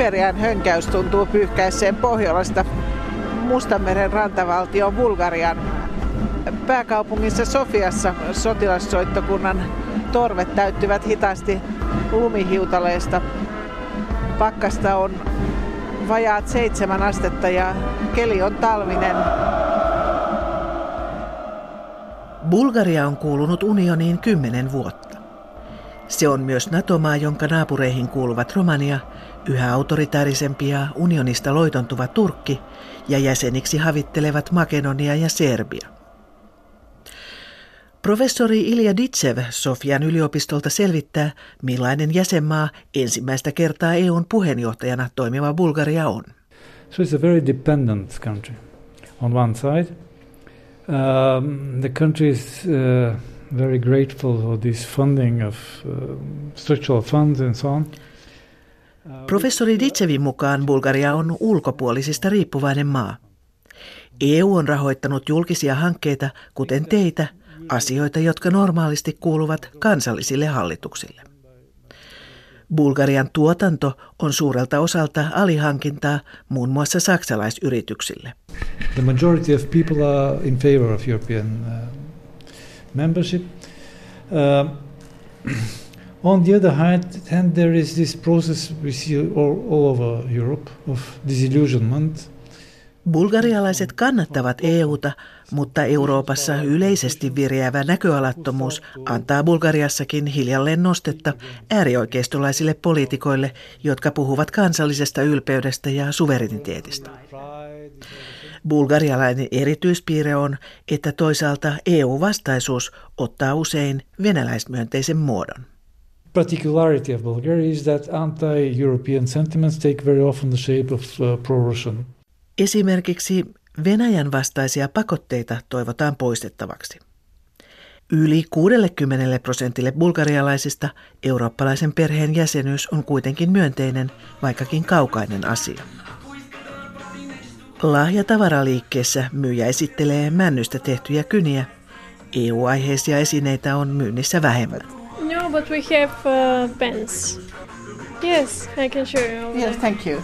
Siperian hönkäys tuntuu pyyhkäisseen Pohjolasta Mustanmeren rantavaltion Bulgarian. Pääkaupungissa Sofiassa sotilassoittokunnan torvet täyttyvät hitaasti lumihiutaleista. Pakkasta on vajaat seitsemän astetta ja keli on talvinen. Bulgaria on kuulunut unioniin kymmenen vuotta. Se on myös NATO-maa, jonka naapureihin kuuluvat Romania, yhä autoritaarisempia unionista loitontuva Turkki ja jäseniksi havittelevat Makedonia ja Serbia. Professori Ilja Ditsev Sofian yliopistolta selvittää, millainen jäsenmaa ensimmäistä kertaa EUn puheenjohtajana toimiva Bulgaria on. So it's a very dependent country on one side. Um, the country is uh, very grateful for this funding of uh, structural funds and so on. Professori Ditsevin mukaan Bulgaria on ulkopuolisista riippuvainen maa. EU on rahoittanut julkisia hankkeita, kuten teitä, asioita, jotka normaalisti kuuluvat kansallisille hallituksille. Bulgarian tuotanto on suurelta osalta alihankintaa muun muassa saksalaisyrityksille. The majority of people are in favor of European uh, membership. Uh, on the other hand, there is this process we see all, all over Europe of disillusionment Bulgarialaiset kannattavat EUta, mutta Euroopassa yleisesti viriävä näköalattomuus antaa Bulgariassakin hiljalleen nostetta äärioikeistolaisille poliitikoille, jotka puhuvat kansallisesta ylpeydestä ja suvereniteetista. Bulgarialainen erityispiirre on, että toisaalta EU-vastaisuus ottaa usein venäläismyönteisen muodon. Particularity of Bulgaria is that anti-European sentiments take very often the shape of uh, pro-Russian Esimerkiksi Venäjän vastaisia pakotteita toivotaan poistettavaksi. Yli 60 prosentille bulgarialaisista eurooppalaisen perheen jäsenyys on kuitenkin myönteinen, vaikkakin kaukainen asia. Lahjatavaraliikkeessä myyjä esittelee männystä tehtyjä kyniä. EU-aiheisia esineitä on myynnissä vähemmän. But we have uh, pens. Yes, I can show you. Yes, thank you.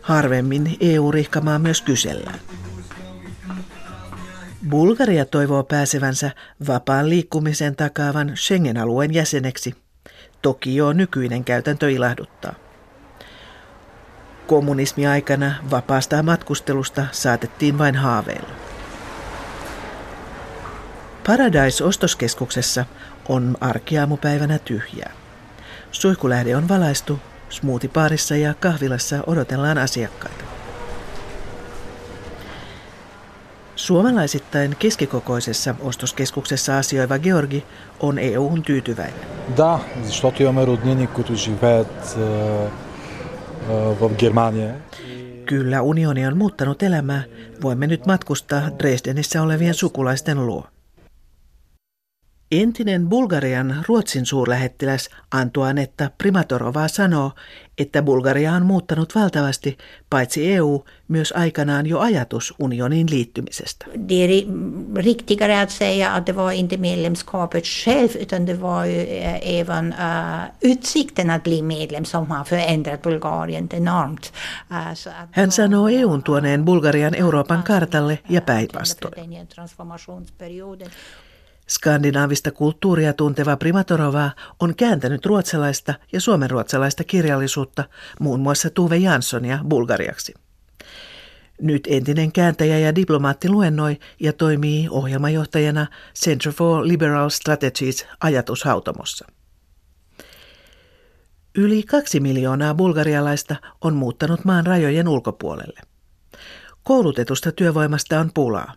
Harvemmin EU-rihkamaa myös kysellään. Bulgaria toivoo pääsevänsä vapaan liikkumisen takaavan Schengen-alueen jäseneksi. Toki jo nykyinen käytäntö ilahduttaa. Kommunismiaikana vapaasta matkustelusta saatettiin vain haaveilla. Paradise-ostoskeskuksessa on arkiaamupäivänä tyhjää. Suihkulähde on valaistu Smoothie-baarissa ja kahvilassa odotellaan asiakkaita. Suomalaisittain keskikokoisessa ostoskeskuksessa asioiva Georgi on EU-hun tyytyväinen. Да, защото имаме роднини, които живеят в Германия. Kyllä unioni on muuttanut elämää. Voimme nyt matkustaa Dresdenissä olevien sukulaisten luo. Entinen Bulgarian Ruotsin suurlähettiläs Antoanetta Primatorova sanoo, että Bulgaria on muuttanut valtavasti paitsi EU, myös aikanaan jo ajatus unioniin liittymisestä. Det är riktigare att säga att det var inte medlemskapet själv utan det var ju eh, även uh, utsikten att bli medlem som har förändrat Bulgarien enormt. Uh, Hän sanoo EUn tuoneen Bulgarian Euroopan kartalle ja päinvastoin. Skandinaavista kulttuuria tunteva Primatorova on kääntänyt ruotsalaista ja suomenruotsalaista kirjallisuutta, muun muassa Tuve Janssonia bulgariaksi. Nyt entinen kääntäjä ja diplomaatti luennoi ja toimii ohjelmajohtajana Center for Liberal Strategies ajatushautomossa. Yli kaksi miljoonaa bulgarialaista on muuttanut maan rajojen ulkopuolelle. Koulutetusta työvoimasta on pulaa.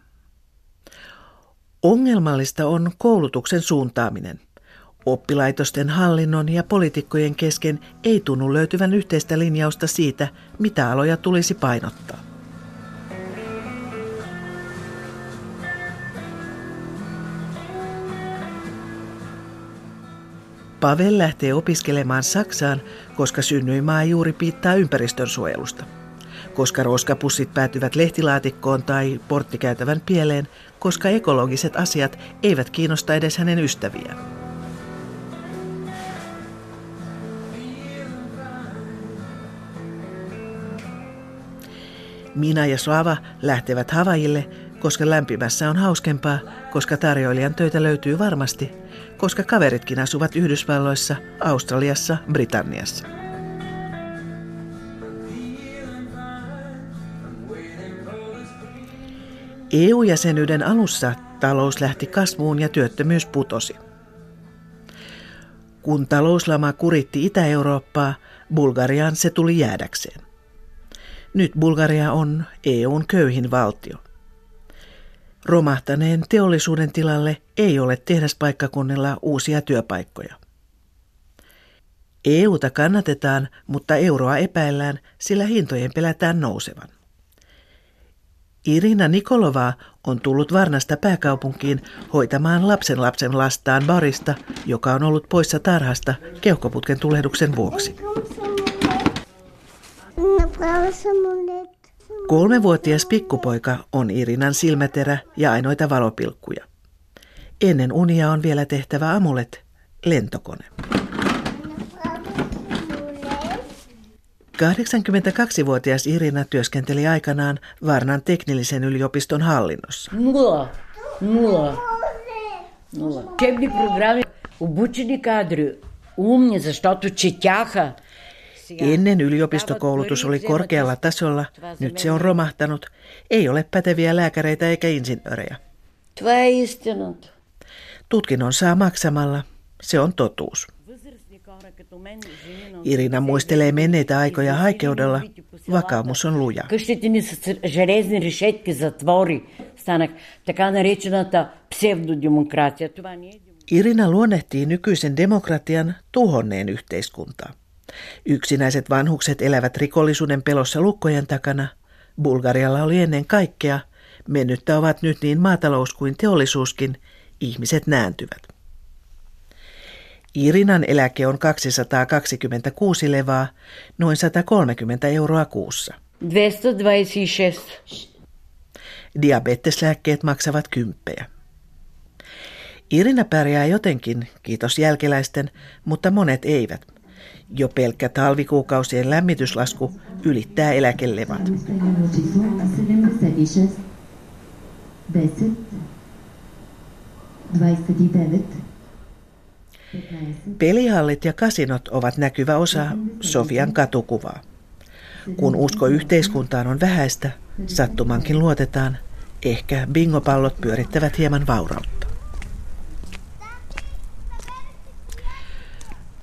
Ongelmallista on koulutuksen suuntaaminen. Oppilaitosten hallinnon ja poliitikkojen kesken ei tunnu löytyvän yhteistä linjausta siitä, mitä aloja tulisi painottaa. Pavel lähtee opiskelemaan Saksaan, koska synnyinmaa juuri piittaa ympäristönsuojelusta. Koska roskapussit päätyvät lehtilaatikkoon tai porttikäytävän pieleen, koska ekologiset asiat eivät kiinnosta edes hänen ystäviään. Mina ja Slava lähtevät Havajille, koska lämpimässä on hauskempaa, koska tarjoilijan töitä löytyy varmasti, koska kaveritkin asuvat Yhdysvalloissa, Australiassa, Britanniassa. EU-jäsenyyden alussa talous lähti kasvuun ja työttömyys putosi. Kun talouslama kuritti Itä-Eurooppaa, Bulgariaan se tuli jäädäkseen. Nyt Bulgaria on EUn köyhin valtio. Romahtaneen teollisuuden tilalle ei ole tehdaspaikkakunnilla uusia työpaikkoja. EUta kannatetaan, mutta euroa epäillään, sillä hintojen pelätään nousevan. Irina Nikolova on tullut Varnasta pääkaupunkiin hoitamaan lapsen lapsen lastaan Barista, joka on ollut poissa tarhasta keuhkoputken tulehduksen vuoksi. Kolmevuotias pikkupoika on Irinan silmäterä ja ainoita valopilkkuja. Ennen unia on vielä tehtävä amulet, lentokone. 82-vuotias Irina työskenteli aikanaan Varnan teknillisen yliopiston hallinnossa. Нула. Нула. Нула. Учебни програми, обучени кадри, умни, защото четяха. Ennen yliopistokoulutus oli korkealla tasolla, nyt se on romahtanut. Ei ole päteviä lääkäreitä eikä insinöörejä. Tutkinnon saa maksamalla. Se on totuus. Irina muistelee menneitä aikoja haikeudella. Vakaumus on luja. Irina luonnehtii nykyisen demokratian tuhonneen yhteiskuntaa. Yksinäiset vanhukset elävät rikollisuuden pelossa lukkojen takana. Bulgarialla oli ennen kaikkea. Mennyttä ovat nyt niin maatalous kuin teollisuuskin. Ihmiset nääntyvät. Irinan eläke on 226 levaa, noin 130 euroa kuussa. 226. Diabeteslääkkeet maksavat kymppejä. Irina pärjää jotenkin, kiitos jälkeläisten, mutta monet eivät. Jo pelkkä talvikuukausien lämmityslasku ylittää eläkelevat. 29. Pelihallit ja kasinot ovat näkyvä osa Sofian katukuvaa. Kun usko yhteiskuntaan on vähäistä, sattumankin luotetaan, ehkä bingopallot pyörittävät hieman vaurautta.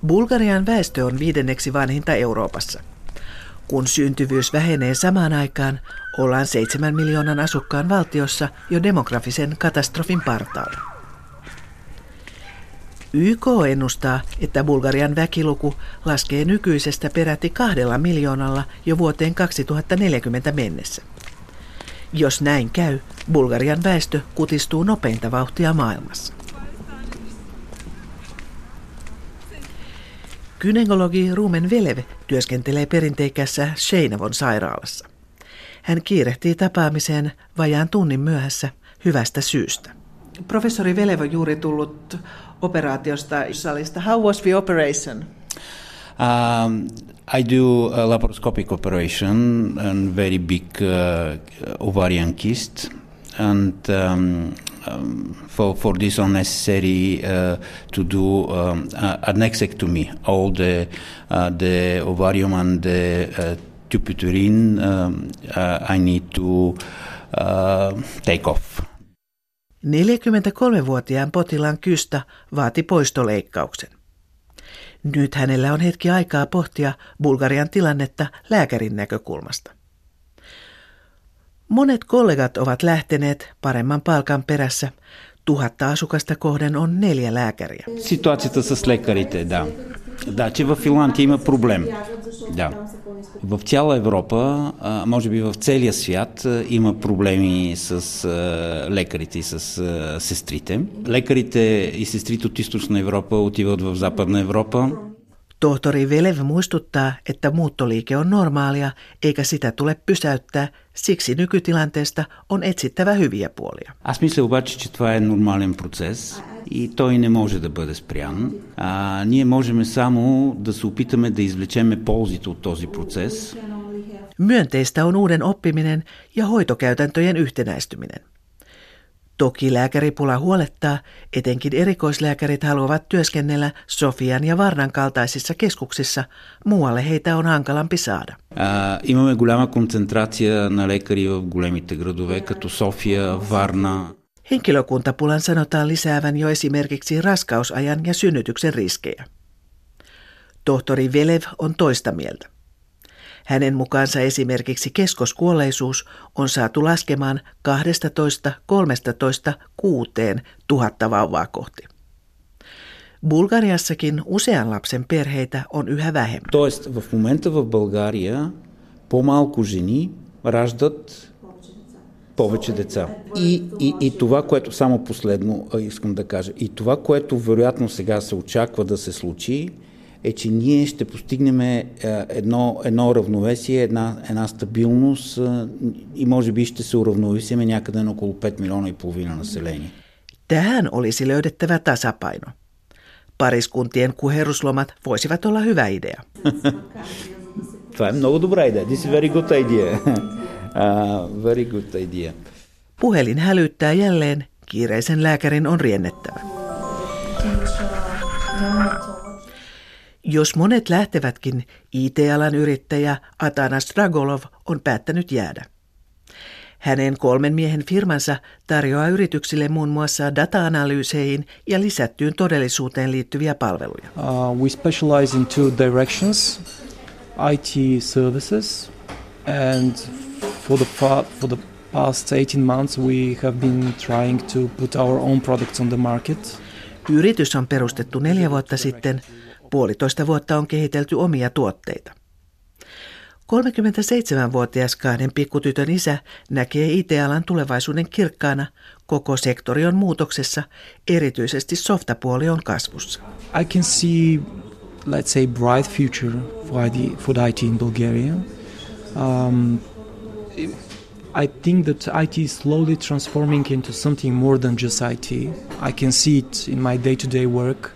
Bulgarian väestö on viidenneksi vanhinta Euroopassa. Kun syntyvyys vähenee samaan aikaan, ollaan 7 miljoonan asukkaan valtiossa jo demografisen katastrofin partaalla. YK ennustaa, että Bulgarian väkiluku laskee nykyisestä peräti kahdella miljoonalla jo vuoteen 2040 mennessä. Jos näin käy, Bulgarian väestö kutistuu nopeinta vauhtia maailmassa. Kynekologi Rumen Velev työskentelee perinteikässä Sheinavon sairaalassa. Hän kiirehtii tapaamiseen vajaan tunnin myöhässä hyvästä syystä. Professori Velev on juuri tullut operaatiosta salista. How was the operation? Um, I do a laparoscopic operation and very big uh, ovarian cyst, and um, um, for for this unnecessary uh, to do um, a nexectomy. All the uh, the ovarium and the uh, tubuturin um, uh, I need to uh, take off. 43-vuotiaan potilaan kystä vaati poistoleikkauksen. Nyt hänellä on hetki aikaa pohtia Bulgarian tilannetta lääkärin näkökulmasta. Monet kollegat ovat lähteneet paremman palkan perässä. Tuhatta asukasta kohden on neljä lääkäriä. Ситуацията с лекарите, да. Да, че в Финландия има проблем. Да. В цяла Европа, може би в целия свят, има проблеми с лекарите и с сестрите. Лекарите и сестрите от източна Европа отиват в Западна Европа. Tohtori Velev muistuttaa, että muuttoliike on normaalia eikä sitä tule pysäyttää, siksi nykytilanteesta on etsittävä hyviä puolia. Аз мисля обаче, че това е нормален процес и той не може да бъде спрян. А, ние можем само да се опитаме да извлечеме ползите от този процес Myönteistä on uuden oppiminen ja hoitokäytäntöjen yhtenäistyminen. Toki lääkäripula huolettaa, etenkin erikoislääkärit haluavat työskennellä Sofian ja Varnan kaltaisissa keskuksissa, muualle heitä on hankalampi saada. Uh, имаме голяма концентрация на лекари в големите градове, като София, Варна. Henkilökuntapulan sanotaan lisäävän jo esimerkiksi raskausajan ja synnytyksen riskejä. Tohtori Velev on toista mieltä. Hänen mukaansa esimerkiksi keskoskuolleisuus on saatu laskemaan 12, 13, 6 tuhatta vauvaa kohti. Bulgariassakin usean lapsen perheitä on yhä vähemmän. Тоест, в момента в България по-малко жени раждат повече деца. И, и, и това, което само последно искам да кажа, и това, което вероятно сега се очаква да се случи, е, че ние ще постигнем едно, едно равновесие, една, една стабилност и може би ще се уравновесиме някъде на около 5 милиона и половина население. Tähän olisi löydettävä tasapaino. Pariskuntien kuheruslomat voisivat olla hyvä idea. Това е много добра идея. This is very good idea. uh, very good idea. Puhelin hälyttää jälleen. Kiireisen lääkärin on riennettävä. Jos monet lähtevätkin, IT-alan yrittäjä Atanas Dragolov on päättänyt jäädä. Hänen kolmen miehen firmansa tarjoaa yrityksille muun muassa data-analyyseihin ja lisättyyn todellisuuteen liittyviä palveluja. Uh, we specialize in two directions, IT services and for the, for the past 18 months we have been trying to put our own products on the market. Yritys on perustettu neljä vuotta sitten puolitoista vuotta on kehitelty omia tuotteita. 37-vuotias kahden pikkutytön isä näkee IT-alan tulevaisuuden kirkkaana. Koko sektori on muutoksessa, erityisesti softapuoli on kasvussa. I can see, let's say, bright future for IT, for IT in Bulgaria. Um, I think that IT is slowly transforming into something more than just IT. I can see it in my day-to-day work.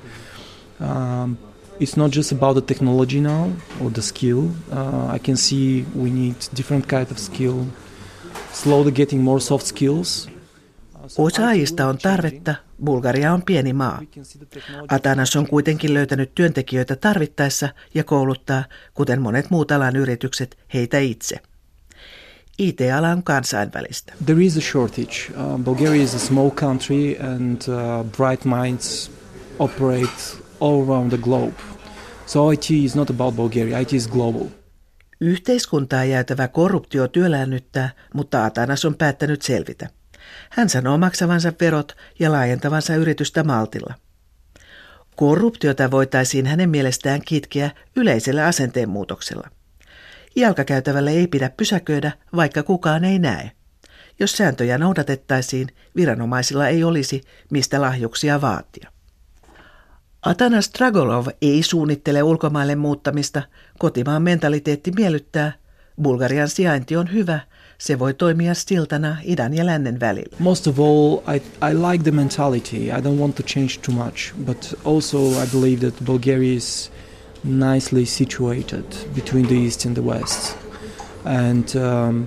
Um, it's not just about the technology now or the skill. Uh, I can see we need different kind of skill, slowly getting more soft skills. Osaajista on tarvetta, Bulgaria on pieni maa. Atanas on kuitenkin löytänyt työntekijöitä tarvittaessa ja kouluttaa, kuten monet muut alan yritykset, heitä itse. IT-ala on kansainvälistä. There is a shortage. Uh, Bulgaria is a small country and uh, bright minds operate all around the globe. So IT is not about Bulgaria, IT is global. Yhteiskuntaa jäätävä korruptio työläännyttää, mutta Atanas on päättänyt selvitä. Hän sanoo maksavansa verot ja laajentavansa yritystä maltilla. Korruptiota voitaisiin hänen mielestään kitkeä yleisellä asenteen muutoksella. Jalkakäytävälle ei pidä pysäköidä, vaikka kukaan ei näe. Jos sääntöjä noudatettaisiin, viranomaisilla ei olisi, mistä lahjuksia vaatia. Atanas Dragolov ei suunnittele ulkomaille muuttamista. Kotimaan mentaliteetti miellyttää. Bulgarian sijainti on hyvä. Se voi toimia siltana idän ja lännen välillä. Most of all, I, I like the mentality. I don't want to change too much, but also I believe that Bulgaria is nicely situated between the east and the west, and um,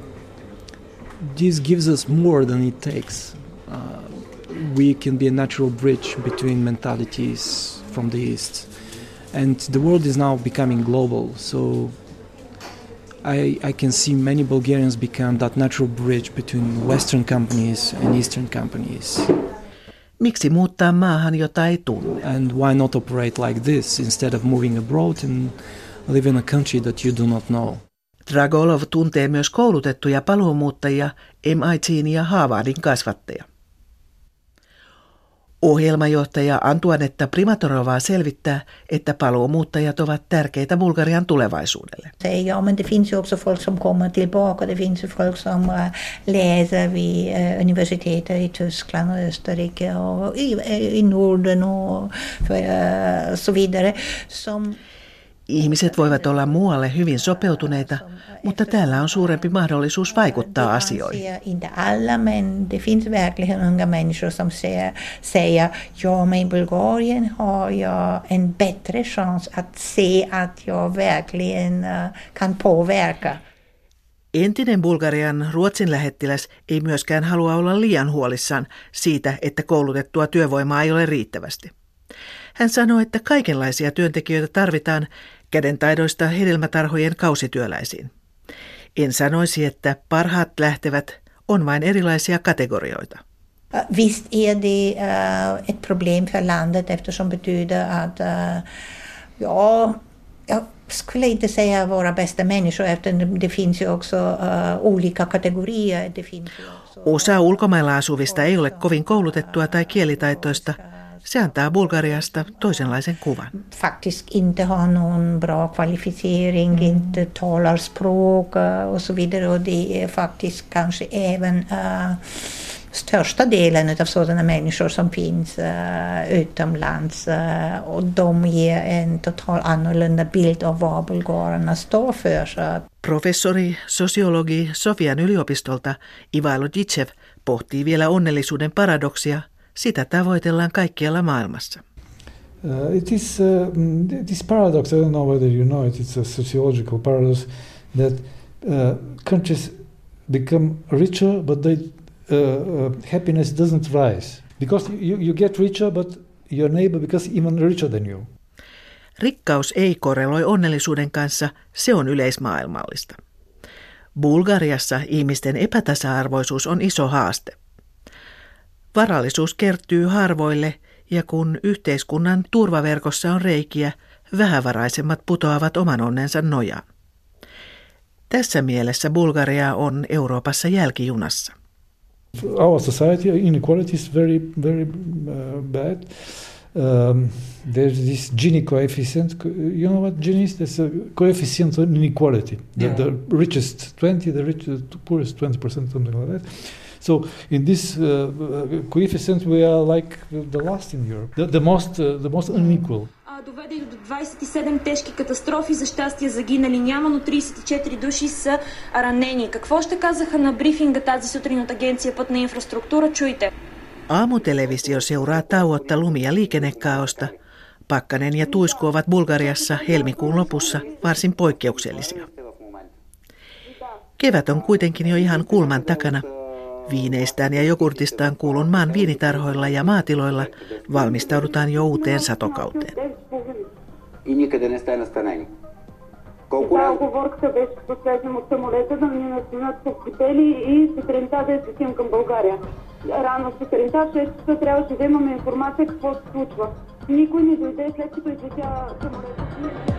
this gives us more than it takes. Uh, we can be a natural bridge between mentalities from the east. And the world is now becoming global, so I, I can see many Bulgarians become that natural bridge between Western companies and Eastern companies. Miksi muuttaa maahan, jota ei tunne? And why not operate like this instead of moving abroad and live in a country that you do not know? Dragolov tuntee myös koulutettuja paluumuuttajia, MITin ja Harvardin kasvatteja. Ohjelmajohtaja Antuanetta Primatorovaa selvittää, että paluumuuttajat ovat tärkeitä Bulgarian tulevaisuudelle. Ja, men det finns ju också folk som kommer tillbaka. Det finns ju folk som äh, läser vid äh, universiteter i Tyskland och Österrike och i, i Norden och så vidare. Som Ihmiset voivat olla muualle hyvin sopeutuneita, mutta täällä on suurempi mahdollisuus vaikuttaa asioihin. Inte alla, men det finns verkligen unga människor som säger, säger ja, men i Bulgarien har jag en bättre chans att se att jag verkligen kan påverka. Entinen Bulgarian Ruotsin lähettiläs ei myöskään halua olla liian huolissaan siitä, että koulutettua työvoimaa ei ole riittävästi. Hän sanoi, että kaikenlaisia työntekijöitä tarvitaan kädentaidoista hedelmätarhojen kausityöläisiin. En sanoisi, että parhaat lähtevät, on vain erilaisia kategorioita. Visst är det uh, ett problem för landet eftersom betyder att uh, ja, jag skulle inte säga våra bästa människor eftersom det finns ju också uh, olika kategorier. Det finns ju också, Osa ulkomailla asuvista ei ole kovin koulutettua tai kielitaitoista. Se antaa Bulgariasta toisenlaisen kuvan. Faktiskt inte har någon bra kvalificering, mm. inte talar språk och så vidare. Och det är faktiskt kanske även uh, största delen av sådana människor som finns uh, utomlands uh, och de ger en total annorlunda bild av vad bulgarerna står för. Så. Professori sosiologi Sofian yliopistolta Ivailo Ditsev pohtii vielä onnellisuuden paradoksia. Sitä tavoitellaan kaikkialla maailmassa. Uh, it is uh, this paradox. I don't know whether you know it. It's a sociological paradox that uh, countries become richer, but they uh, uh, happiness doesn't rise because you, you get richer, but your neighbor becomes even richer than you. Rikkaus ei korreloi onnellisuuden kanssa, se on yleismaailmallista. Bulgariassa ihmisten epätasa-arvoisuus on iso haaste. Varallisuus kertyy harvoille ja kun yhteiskunnan turvaverkossa on reikiä, vähävaraisemmat putoavat oman onnensa nojaan. Tässä mielessä Bulgaria on Euroopassa jälkijunassa. Our society inequality is very, very uh, bad. Um, there's this Gini coefficient. You know what Gini is? There's a coefficient of inequality. Yeah. The, the richest 20, the richest, the poorest 20%, something like that. So in this uh, coefficient, we are like the last in Europe, the, the most, uh, the most unequal. доведе до 27 тежки катастрофи. За щастие загинали няма, но 34 души са ранени. Какво ще казаха на брифинга тази сутрин от Агенция Пътна инфраструктура? Чуйте. Aamutelevisio seuraa tauotta lumi- ja liikennekaaosta. Pakkanen ja tuisku ovat Bulgariassa helmikuun lopussa varsin poikkeuksellisia. Kevät on kuitenkin jo ihan kulman takana. Viineistään ja jogurtistaan kuulun maan viinitarhoilla ja maatiloilla valmistaudutaan jo uuteen satokauteen. и никъде не сте настанени. Колко Да, оговорката беше да слезем от самолета, да ни настанат в хотели и сутринта да излетим към България. Рано сутринта, 6 часа, трябваше да имаме информация какво се случва. Никой не дойде след като излетя самолета.